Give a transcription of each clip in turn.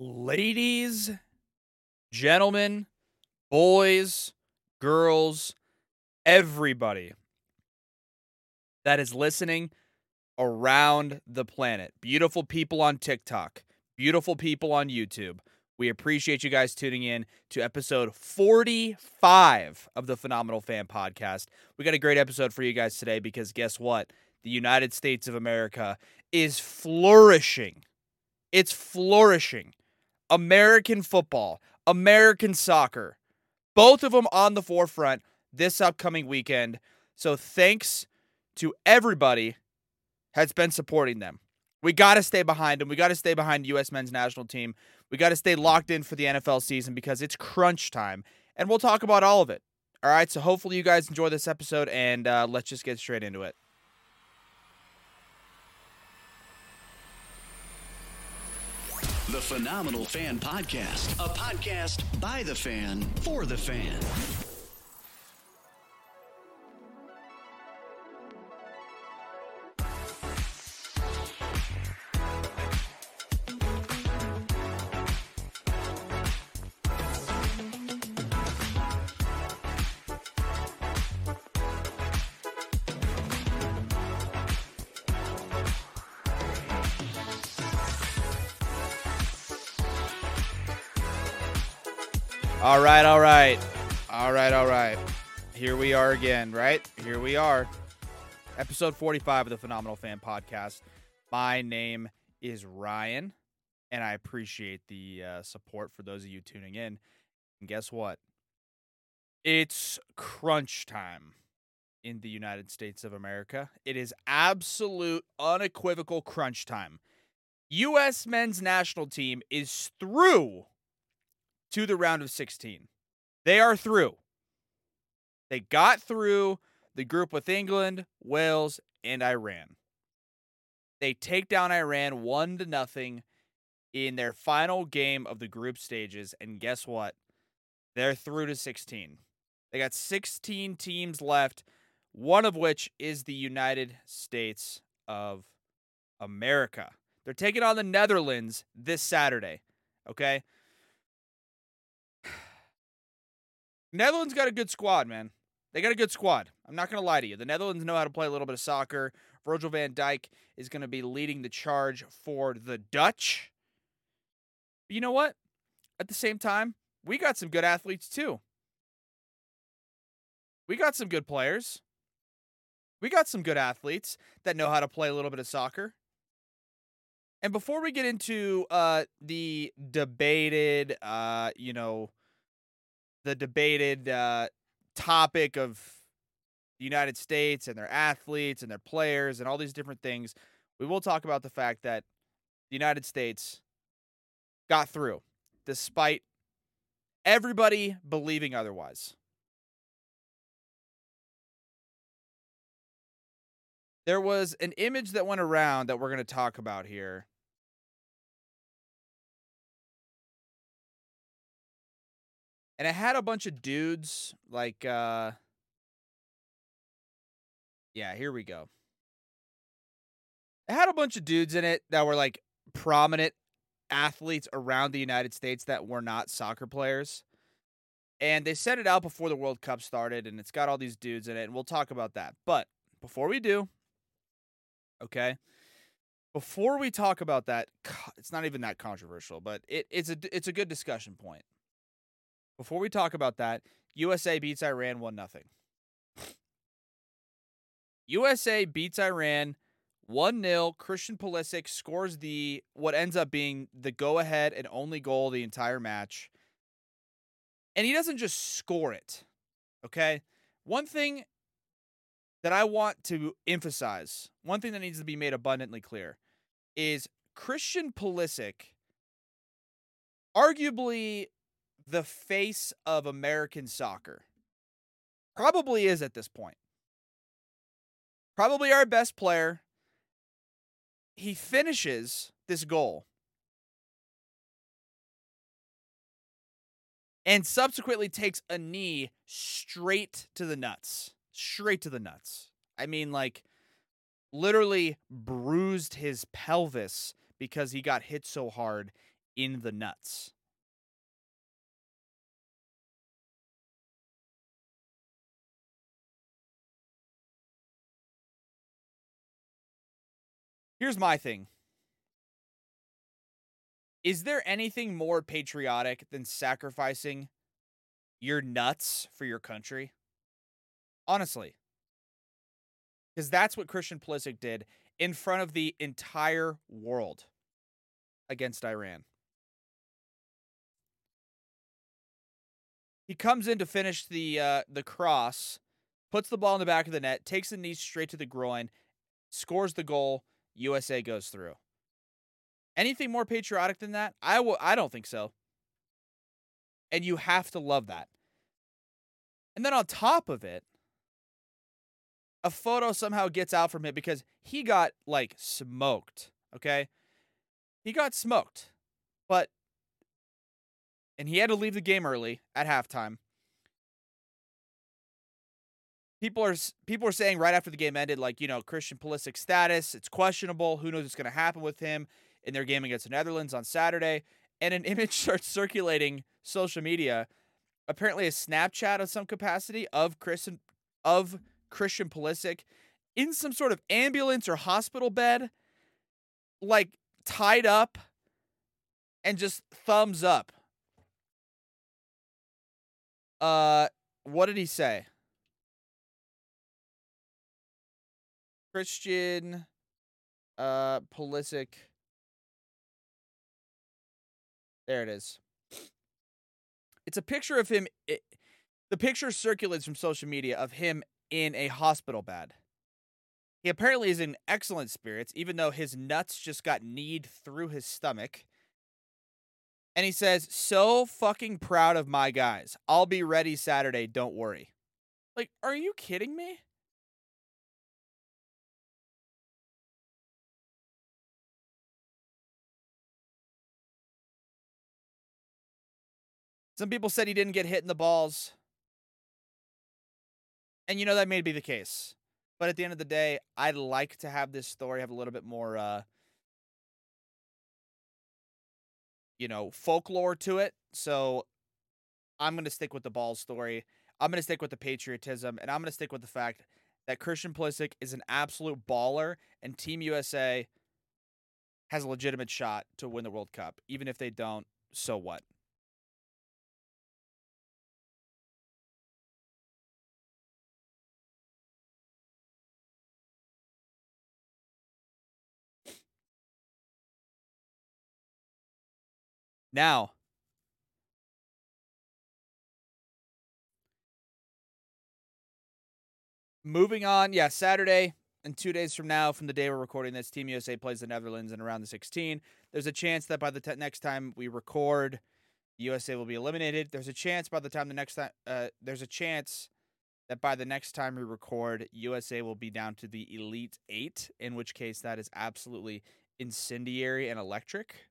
Ladies, gentlemen, boys, girls, everybody that is listening around the planet. Beautiful people on TikTok, beautiful people on YouTube. We appreciate you guys tuning in to episode 45 of the Phenomenal Fan Podcast. We got a great episode for you guys today because guess what? The United States of America is flourishing. It's flourishing. American football, American soccer, both of them on the forefront this upcoming weekend. So thanks to everybody has been supporting them. We got to stay behind them. We got to stay behind U.S. men's national team. We got to stay locked in for the NFL season because it's crunch time. And we'll talk about all of it. All right. So hopefully you guys enjoy this episode and uh, let's just get straight into it. The Phenomenal Fan Podcast, a podcast by the fan for the fan. Are. Episode 45 of the Phenomenal Fan Podcast. My name is Ryan, and I appreciate the uh, support for those of you tuning in. And guess what? It's crunch time in the United States of America. It is absolute, unequivocal crunch time. U.S. men's national team is through to the round of 16. They are through. They got through the group with England, Wales, and Iran. They take down Iran 1 to nothing in their final game of the group stages and guess what? They're through to 16. They got 16 teams left, one of which is the United States of America. They're taking on the Netherlands this Saturday. Okay? Netherlands got a good squad, man. They got a good squad. I'm not going to lie to you. The Netherlands know how to play a little bit of soccer. Virgil van Dijk is going to be leading the charge for the Dutch. But you know what? At the same time, we got some good athletes too. We got some good players. We got some good athletes that know how to play a little bit of soccer. And before we get into uh, the debated, uh, you know, the debated uh, topic of the United States and their athletes and their players and all these different things, we will talk about the fact that the United States got through despite everybody believing otherwise. There was an image that went around that we're going to talk about here and it had a bunch of dudes like uh yeah here we go. It had a bunch of dudes in it that were like prominent athletes around the united states that were not soccer players and they sent it out before the world cup started and it's got all these dudes in it and we'll talk about that but before we do okay? Before we talk about that it's not even that controversial but it, it's a it's a good discussion point before we talk about that, USA beats Iran 1 0. USA beats Iran 1 0. Christian Pulisic scores the what ends up being the go ahead and only goal the entire match. And he doesn't just score it. Okay? One thing that I want to emphasize, one thing that needs to be made abundantly clear is Christian Pulisic arguably the face of American soccer. Probably is at this point. Probably our best player. He finishes this goal. And subsequently takes a knee straight to the nuts. Straight to the nuts. I mean, like, literally bruised his pelvis because he got hit so hard in the nuts. Here's my thing. Is there anything more patriotic than sacrificing your nuts for your country? Honestly. Because that's what Christian Pulisic did in front of the entire world against Iran. He comes in to finish the uh, the cross, puts the ball in the back of the net, takes the knee straight to the groin, scores the goal. USA goes through. Anything more patriotic than that? I w- I don't think so. And you have to love that. And then on top of it, a photo somehow gets out from him because he got like smoked. Okay. He got smoked. But, and he had to leave the game early at halftime. People are people are saying right after the game ended, like you know, Christian Pulisic status, it's questionable. Who knows what's going to happen with him in their game against the Netherlands on Saturday? And an image starts circulating social media, apparently a Snapchat of some capacity of Christian of Christian Pulisic in some sort of ambulance or hospital bed, like tied up and just thumbs up. Uh, what did he say? Christian uh Pulisic. There it is. It's a picture of him. It, the picture circulates from social media of him in a hospital bed. He apparently is in excellent spirits, even though his nuts just got kneed through his stomach. And he says, So fucking proud of my guys. I'll be ready Saturday, don't worry. Like, are you kidding me? Some people said he didn't get hit in the balls. And you know that may be the case. But at the end of the day, I'd like to have this story have a little bit more uh you know, folklore to it. So I'm going to stick with the ball story. I'm going to stick with the patriotism and I'm going to stick with the fact that Christian Pulisic is an absolute baller and Team USA has a legitimate shot to win the World Cup. Even if they don't, so what? Now, moving on, yeah, Saturday and two days from now, from the day we're recording this, Team USA plays the Netherlands in around the 16. There's a chance that by the t- next time we record, USA will be eliminated. There's a chance by the time the next time, uh, there's a chance that by the next time we record, USA will be down to the Elite Eight, in which case that is absolutely incendiary and electric.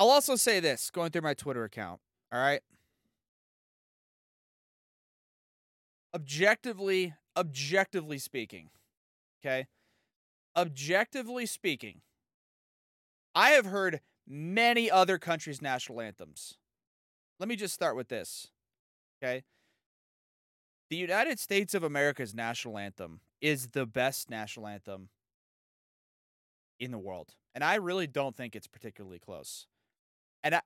I'll also say this going through my Twitter account. All right. Objectively, objectively speaking, okay? Objectively speaking, I have heard many other countries' national anthems. Let me just start with this, okay? The United States of America's national anthem is the best national anthem in the world. And I really don't think it's particularly close. And I,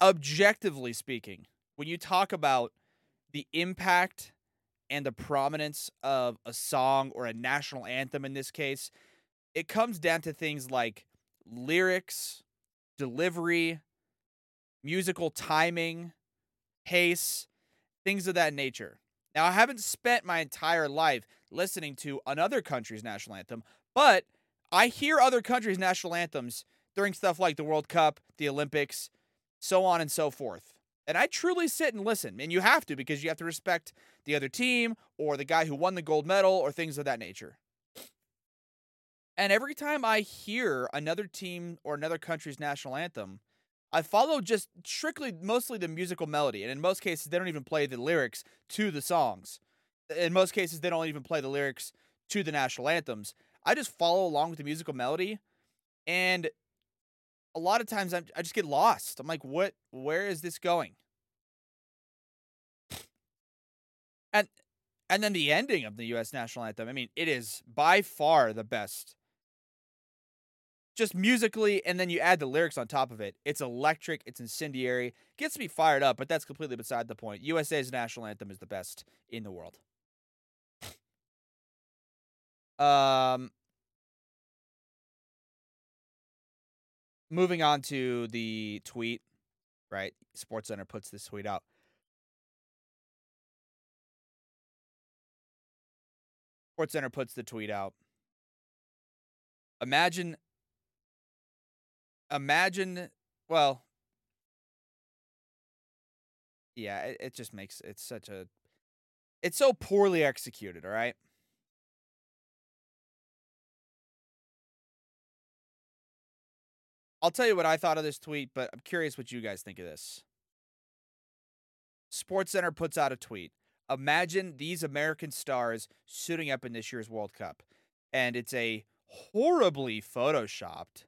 objectively speaking, when you talk about the impact and the prominence of a song or a national anthem in this case, it comes down to things like lyrics, delivery, musical timing, pace, things of that nature. Now, I haven't spent my entire life listening to another country's national anthem, but I hear other countries' national anthems during stuff like the World Cup, the Olympics, so on and so forth. And I truly sit and listen. And you have to because you have to respect the other team or the guy who won the gold medal or things of that nature. And every time I hear another team or another country's national anthem, I follow just strictly mostly the musical melody, and in most cases they don't even play the lyrics to the songs. In most cases they don't even play the lyrics to the national anthems. I just follow along with the musical melody, and a lot of times I'm, I just get lost. I'm like, what? Where is this going? And and then the ending of the U.S. national anthem. I mean, it is by far the best. Just musically, and then you add the lyrics on top of it. It's electric. It's incendiary. Gets me fired up, but that's completely beside the point. USA's national anthem is the best in the world. um, moving on to the tweet, right? SportsCenter puts this tweet out. SportsCenter puts the tweet out. Imagine, imagine, well, yeah, it, it just makes it's such a, it's so poorly executed. All right. I'll tell you what I thought of this tweet, but I'm curious what you guys think of this. SportsCenter puts out a tweet. Imagine these American stars suiting up in this year's World Cup. And it's a horribly photoshopped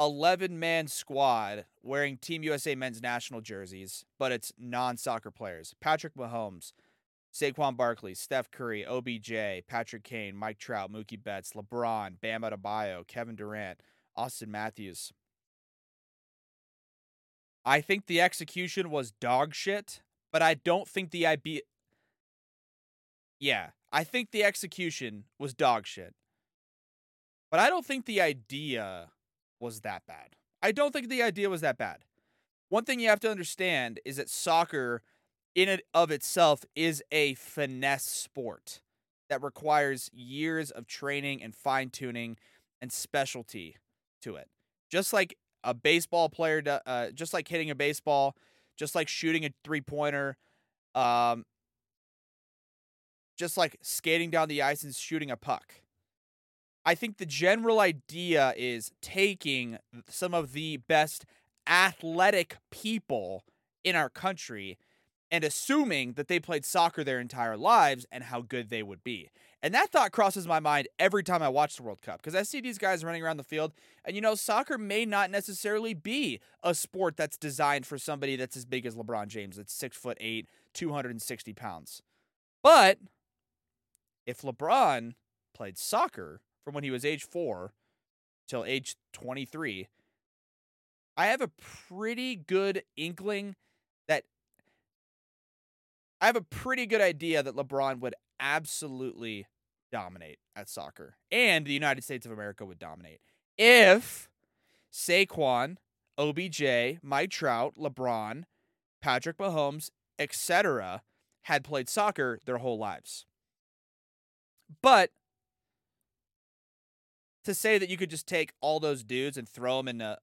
11 man squad wearing Team USA men's national jerseys, but it's non soccer players. Patrick Mahomes, Saquon Barkley, Steph Curry, OBJ, Patrick Kane, Mike Trout, Mookie Betts, LeBron, Bam Adebayo, Kevin Durant, Auston Matthews. I think the execution was dog shit, but I don't think the idea. Yeah, I think the execution was dog shit. But I don't think the idea was that bad. I don't think the idea was that bad. One thing you have to understand is that soccer, in and of itself, is a finesse sport that requires years of training and fine tuning and specialty to it. Just like a baseball player, uh, just like hitting a baseball, just like shooting a three pointer, um, just like skating down the ice and shooting a puck. I think the general idea is taking some of the best athletic people in our country and assuming that they played soccer their entire lives and how good they would be. And that thought crosses my mind every time I watch the World Cup because I see these guys running around the field. And, you know, soccer may not necessarily be a sport that's designed for somebody that's as big as LeBron James, that's six foot eight, 260 pounds. But if LeBron played soccer from when he was age four till age 23, I have a pretty good inkling that I have a pretty good idea that LeBron would absolutely dominate at soccer, and the United States of America would dominate if Saquon, OBJ, Mike Trout, LeBron, Patrick Mahomes, etc., had played soccer their whole lives. But to say that you could just take all those dudes and throw them in a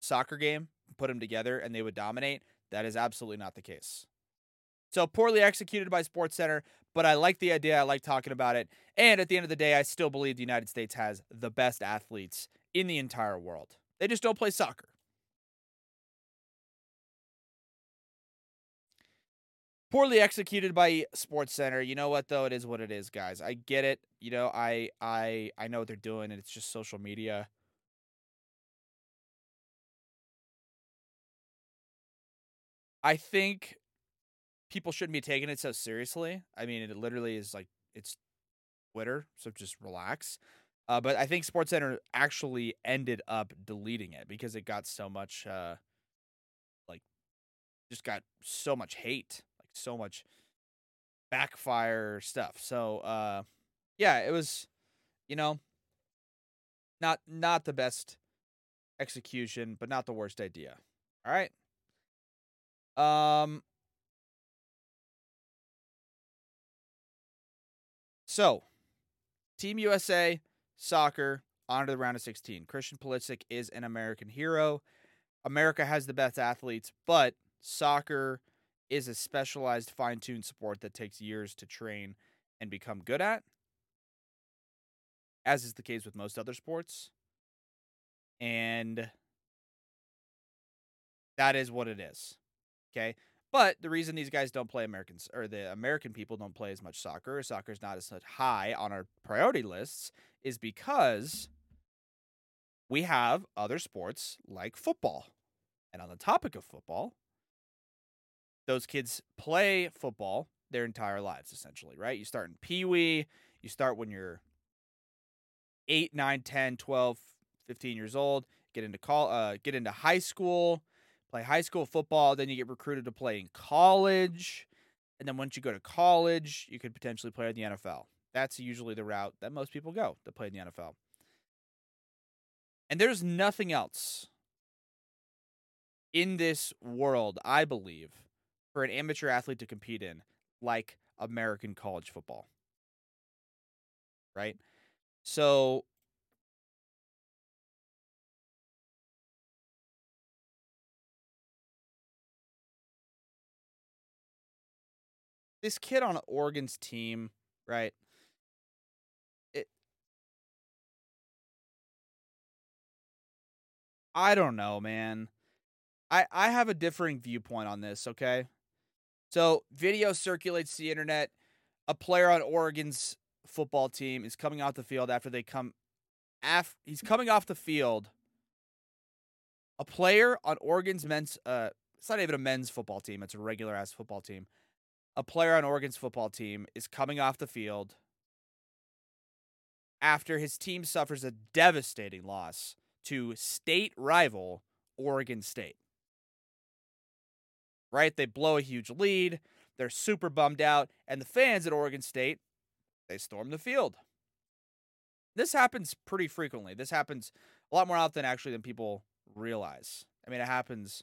soccer game, put them together, and they would dominate, that is absolutely not the case. So poorly executed by SportsCenter, but I like the idea. I like talking about it. And at the end of the day, I still believe the United States has the best athletes in the entire world. They just don't play soccer. Poorly executed by SportsCenter. You know what though? It is what it is, guys. I get it. You know, I I I know what they're doing, and it's just social media. I think people shouldn't be taking it so seriously. I mean, it literally is like it's Twitter, so just relax. Uh, but I think SportsCenter actually ended up deleting it because it got so much, uh, like, just got so much hate, like so much backfire stuff. So, uh, yeah, it was, you know, not not the best execution, but not the worst idea. All right. Um, So, Team USA soccer on to the round of 16. Christian Pulisic is an American hero. America has the best athletes, but soccer is a specialized, fine tuned sport that takes years to train and become good at, as is the case with most other sports. And That is what it is. Okay. But the reason these guys don't play Americans or the American people don't play as much soccer, soccer is not as high on our priority lists, is because we have other sports like football. And on the topic of football, those kids play football their entire lives, essentially, right? You start in Pee Wee, you start when you're 8, 9, 10, 12, 15 years old, get into call, uh, get into high school, play high school football, then you get recruited to play in college. And then once you go to college, you could potentially play in the NFL. That's usually the route that most people go to play in the NFL. And there's nothing else in this world, I believe, for an amateur athlete to compete in like American college football. Right? So this kid on Oregon's team, right? It I don't know, man. I I have a differing viewpoint on this, okay? So, video circulates the internet. A player on Oregon's football team is coming off the field after they come af he's coming off the field. A player on Oregon's men's uh it's not even a men's football team, it's a regular ass football team a player on Oregon's football team is coming off the field after his team suffers a devastating loss to state rival Oregon State. Right? They blow a huge lead. They're super bummed out. And the fans at Oregon State, they storm the field. This happens pretty frequently. This happens a lot more often, actually, than people realize. I mean, it happens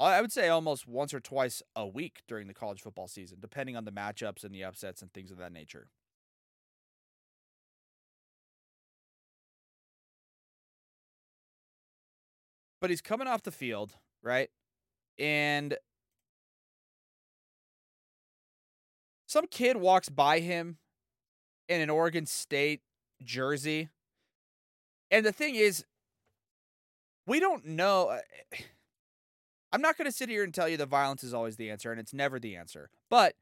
I would say almost once or twice a week during the college football season, depending on the matchups and the upsets and things of that nature. But he's coming off the field, right? And some kid walks by him in an Oregon State jersey. And the thing is, we don't know. Uh, I'm not going to sit here and tell you that violence is always the answer, and it's never the answer. But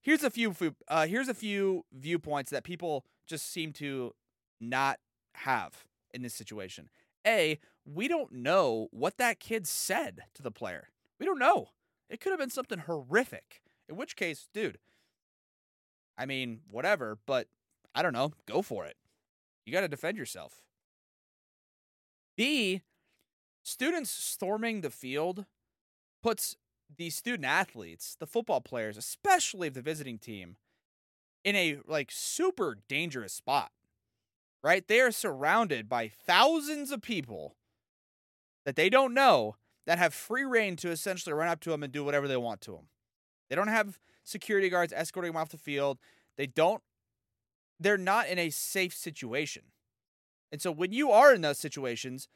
here's a few uh, here's a few viewpoints that people just seem to not have in this situation. A, we don't know what that kid said to the player. We don't know. It could have been something horrific. In which case, dude, I mean, whatever, but I don't know. Go for it. You got to defend yourself. B, students storming the field puts the student athletes, the football players, especially the visiting team, in a like super dangerous spot. Right? They are surrounded by thousands of people that they don't know that have free reign to essentially run up to them and do whatever they want to them. They don't have security guards escorting them off the field. They don't they're not in a safe situation. And so when you are in those situations,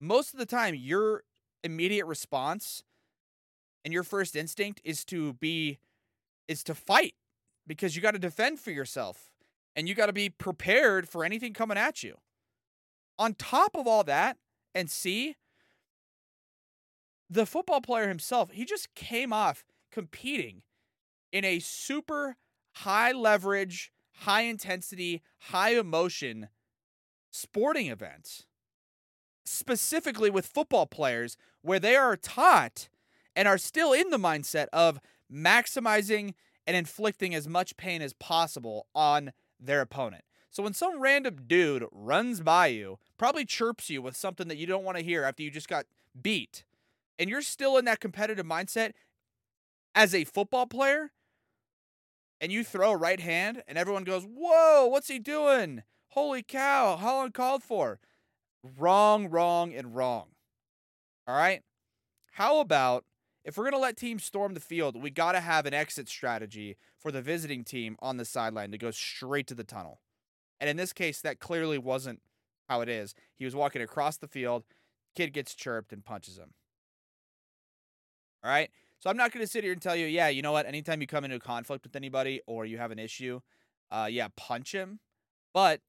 most of the time your immediate response and your first instinct is to be is to fight because you got to defend for yourself and you got to be prepared for anything coming at you. On top of all that, and see the football player himself, he just came off competing in a super high leverage, high intensity, high emotion sporting event, specifically with football players, where they are taught and are still in the mindset of maximizing and inflicting as much pain as possible on their opponent. So when some random dude runs by you, probably chirps you with something that you don't want to hear after you just got beat, and you're still in that competitive mindset as a football player, and you throw a right hand, and everyone goes, Whoa, what's he doing? Holy cow, how uncalled for. Wrong, wrong, and wrong. All right? How about if we're going to let teams storm the field, we got to have an exit strategy for the visiting team on the sideline to go straight to the tunnel. And in this case, that clearly wasn't how it is. He was walking across the field, kid gets chirped and punches him. All right? So I'm not going to sit here and tell you, yeah, you know what? Anytime you come into conflict with anybody or you have an issue, uh, yeah, punch him. But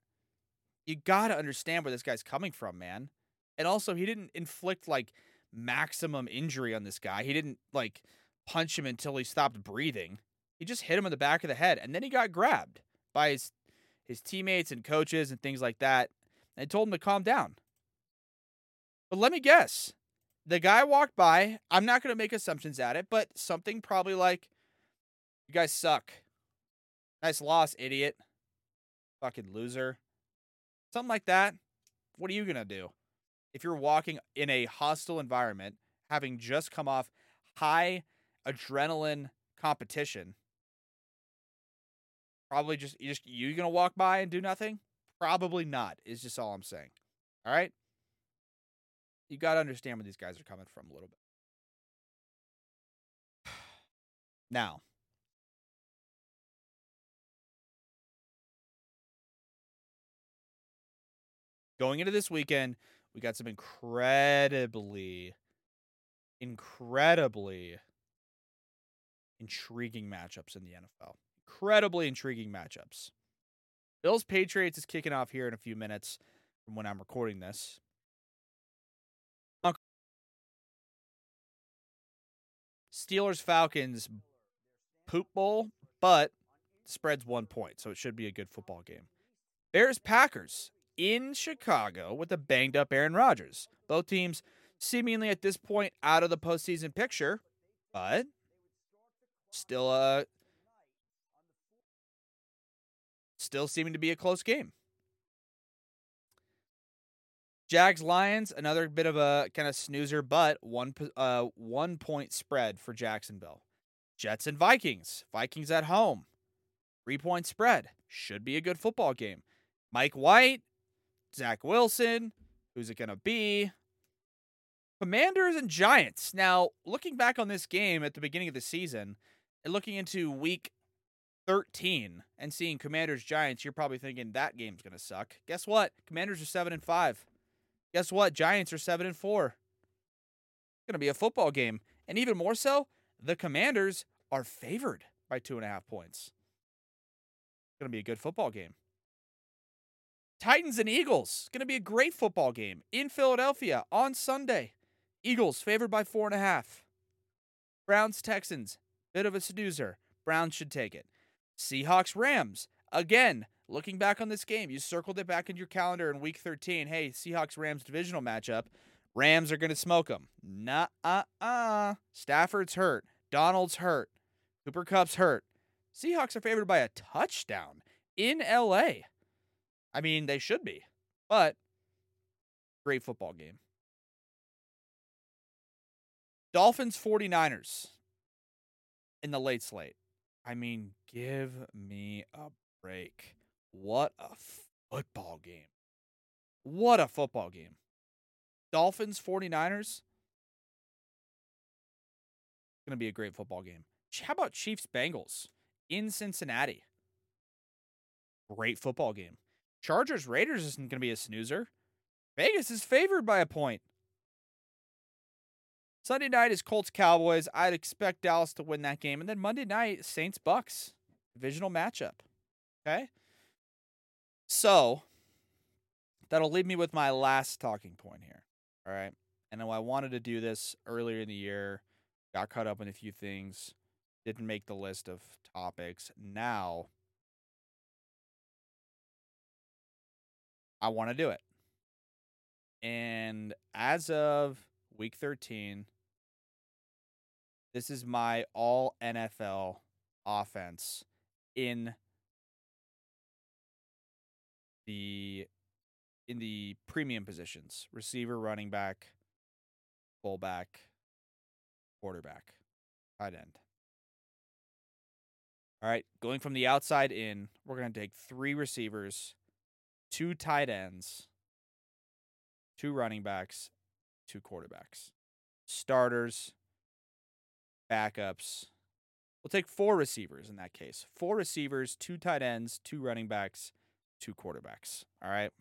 you got to understand where this guy's coming from, man. And also, he didn't inflict like maximum injury on this guy. He didn't like punch him until he stopped breathing. He just hit him in the back of the head, and then he got grabbed by his his teammates and coaches and things like that, and told him to calm down. But let me guess, the guy walked by. I'm not going to make assumptions at it, but something probably like, "You guys suck. Nice loss, idiot. Fucking loser." Something like that. What are you going to do? If you're walking in a hostile environment, having just come off high adrenaline competition, probably just you just you gonna walk by and do nothing? Probably not. Is just all I'm saying. All right. You gotta understand where these guys are coming from a little bit. Now, going into this weekend, we got some incredibly, incredibly intriguing matchups in the NFL. Incredibly intriguing matchups. Bills Patriots is kicking off here in a few minutes from when I'm recording this. Steelers Falcons poop bowl, but spreads one point, so it should be a good football game. Bears Packers in Chicago with a banged up Aaron Rodgers. Both teams seemingly at this point out of the postseason picture, but still uh still seeming to be a close game. Jags Lions, another bit of a kind of snoozer, but one uh one point spread for Jacksonville. Jets and Vikings, Vikings at home, three point spread, should be a good football game. Mike White, Zach Wilson, who's it gonna be? Commanders and Giants. Now, looking back on this game at the beginning of the season and looking into week 13 and seeing Commanders Giants, you're probably thinking that game's going to suck. Guess what? Commanders are 7 and 5. Guess what? Giants are 7 and 4. It's going to be a football game. And even more so, the Commanders are favored by two and a half points. It's going to be a good football game. Titans and Eagles. Going to be a great football game in Philadelphia on Sunday. Eagles favored by four and a half. Browns Texans. Bit of a snoozer. Browns should take it. Seahawks Rams. Again, looking back on this game, you circled it back in your calendar in week 13. Hey, Seahawks Rams divisional matchup. Rams are going to smoke them. Nah, uh, uh. Stafford's hurt. Donald's hurt. Cooper Kupp's hurt. Seahawks are favored by a touchdown in LA. I mean, they should be, but great football game. Dolphins 49ers in the late slate. I mean, give me a break. What a football game. What a football game. Dolphins 49ers. Going to be a great football game. How about Chiefs Bengals in Cincinnati? Great football game. Chargers Raiders isn't going to be a snoozer. Vegas is favored by a point. Sunday night is Colts Cowboys. I'd expect Dallas to win that game. And then Monday night, Saints Bucks. Divisional matchup. Okay? So that'll leave me with my last talking point here. All right. And I wanted to do this earlier in the year. Got caught up in a few things. Didn't make the list of topics. Now I want to do it. And as of week 13, this is my all NFL offense in the in the premium positions. Receiver, running back, fullback, quarterback, tight end. All right, going from the outside in, we're going to take three receivers, two tight ends, two running backs, two quarterbacks. Starters, backups. We'll take four receivers in that case. Four receivers, two tight ends, two running backs, two quarterbacks. All right.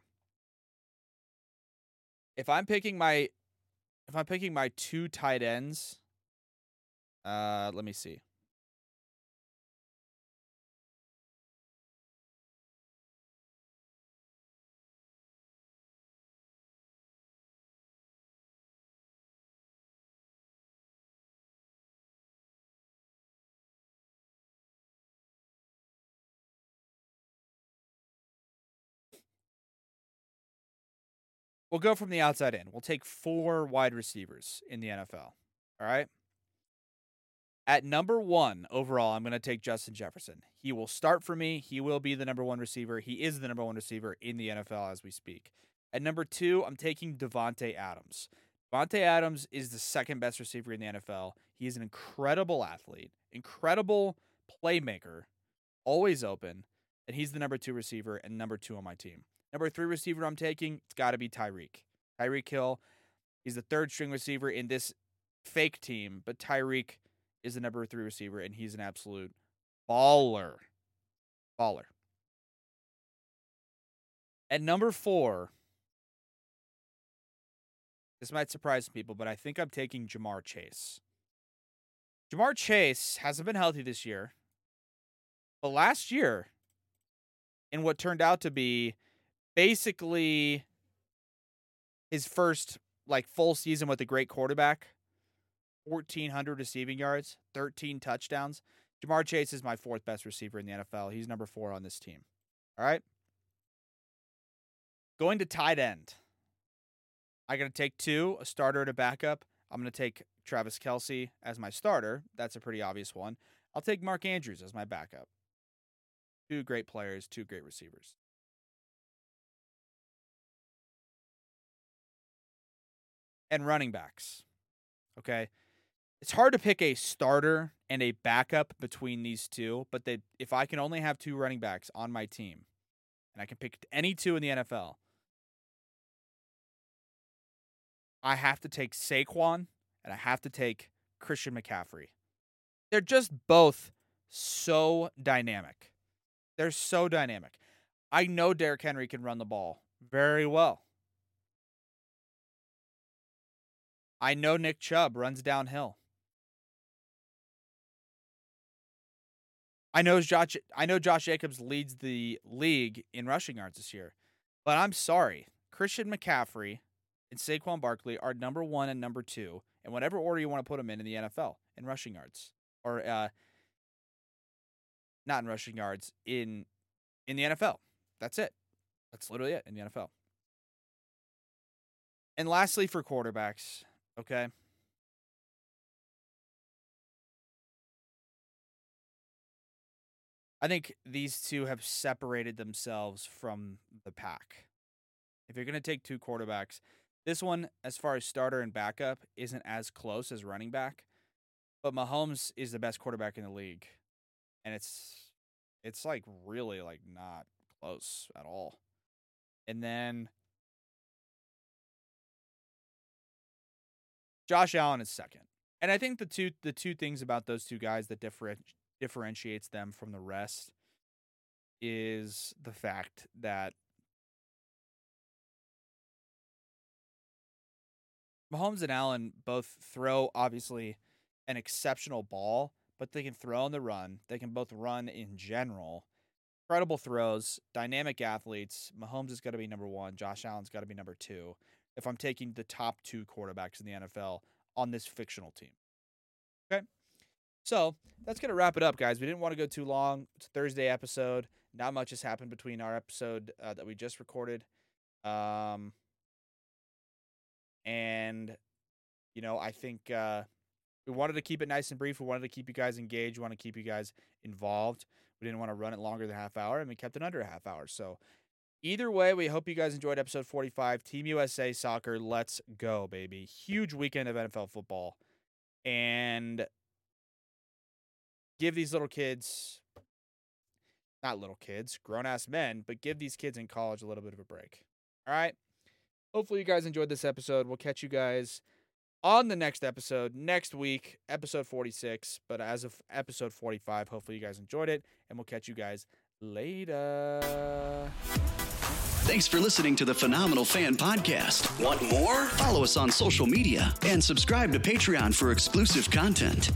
If I'm picking my if I'm picking my two tight ends, uh let me see. We'll go from the outside in. We'll take four wide receivers in the NFL. All right. At number one overall, I'm going to take Justin Jefferson. He will start for me. He will be the number one receiver. He is the number one receiver in the NFL as we speak. At number two, I'm taking Davante Adams. Davante Adams is the second best receiver in the NFL. He is an incredible athlete, incredible playmaker, always open, and he's the number two receiver and number two on my team. Number three receiver I'm taking, it's got to be Tyreek. Tyreek Hill. He's the third string receiver in this fake team, but Tyreek is the number three receiver, and he's an absolute baller. Baller. At number four, this might surprise people, but I think I'm taking Ja'Marr Chase. Ja'Marr Chase hasn't been healthy this year, but last year, in what turned out to be basically his first like full season with a great quarterback, 1,400 receiving yards, 13 touchdowns. Ja'Marr Chase is my fourth best receiver in the NFL. He's number four on this team. All right. Going to tight end. I got to take two, a starter and a backup. I'm going to take Travis Kelce as my starter. That's a pretty obvious one. I'll take Mark Andrews as my backup. Two great players, two great receivers. And running backs. Okay. It's hard to pick a starter and a backup between these two, but they, if I can only have two running backs on my team, and I can pick any two in the NFL, I have to take Saquon and I have to take Christian McCaffrey. They're just both so dynamic. They're so dynamic. I know Derrick Henry can run the ball very well. I know Nick Chubb runs downhill. I know Josh I know Josh Jacobs leads the league in rushing yards this year. But I'm sorry. Christian McCaffrey and Saquon Barkley are number 1 and number 2 in whatever order you want to put them in in the NFL in rushing yards or uh not in rushing yards in in the NFL. That's it. That's literally it in the NFL. And lastly for quarterbacks, okay? I think these two have separated themselves from the pack. If you're going to take two quarterbacks, this one, as far as starter and backup, isn't as close as running back. But Mahomes is the best quarterback in the league. And it's it's like really like not close at all. And then Josh Allen is second. And I think the two the two things about those two guys that different differentiates them from the rest is the fact that Mahomes and Allen both throw obviously an exceptional ball, but they can throw on the run. They can both run in general. Incredible throws, dynamic athletes. Mahomes has got to be number one. Josh Allen's got to be number two. If I'm taking the top two quarterbacks in the NFL on this fictional team. Okay. So that's going to wrap it up, guys. We didn't want to go too long. It's a Thursday episode. Not much has happened between our episode uh, that we just recorded. Um, and, you know, I think uh, we wanted to keep it nice and brief. We wanted to keep you guys engaged. We want to keep you guys involved. We didn't want to run it longer than half hour, and we kept it under a half hour. So, either way, we hope you guys enjoyed episode 45. Team USA Soccer, let's go, baby. Huge weekend of NFL football. And give these little kids, not little kids, grown ass men, but give these kids in college a little bit of a break. All right. Hopefully, you guys enjoyed this episode. We'll catch you guys on the next episode next week, episode 46. But as of episode 45, hopefully, you guys enjoyed it, and we'll catch you guys later. Thanks for listening to the Phenomenal Fan Podcast. Want more? Follow us on social media and subscribe to Patreon for exclusive content.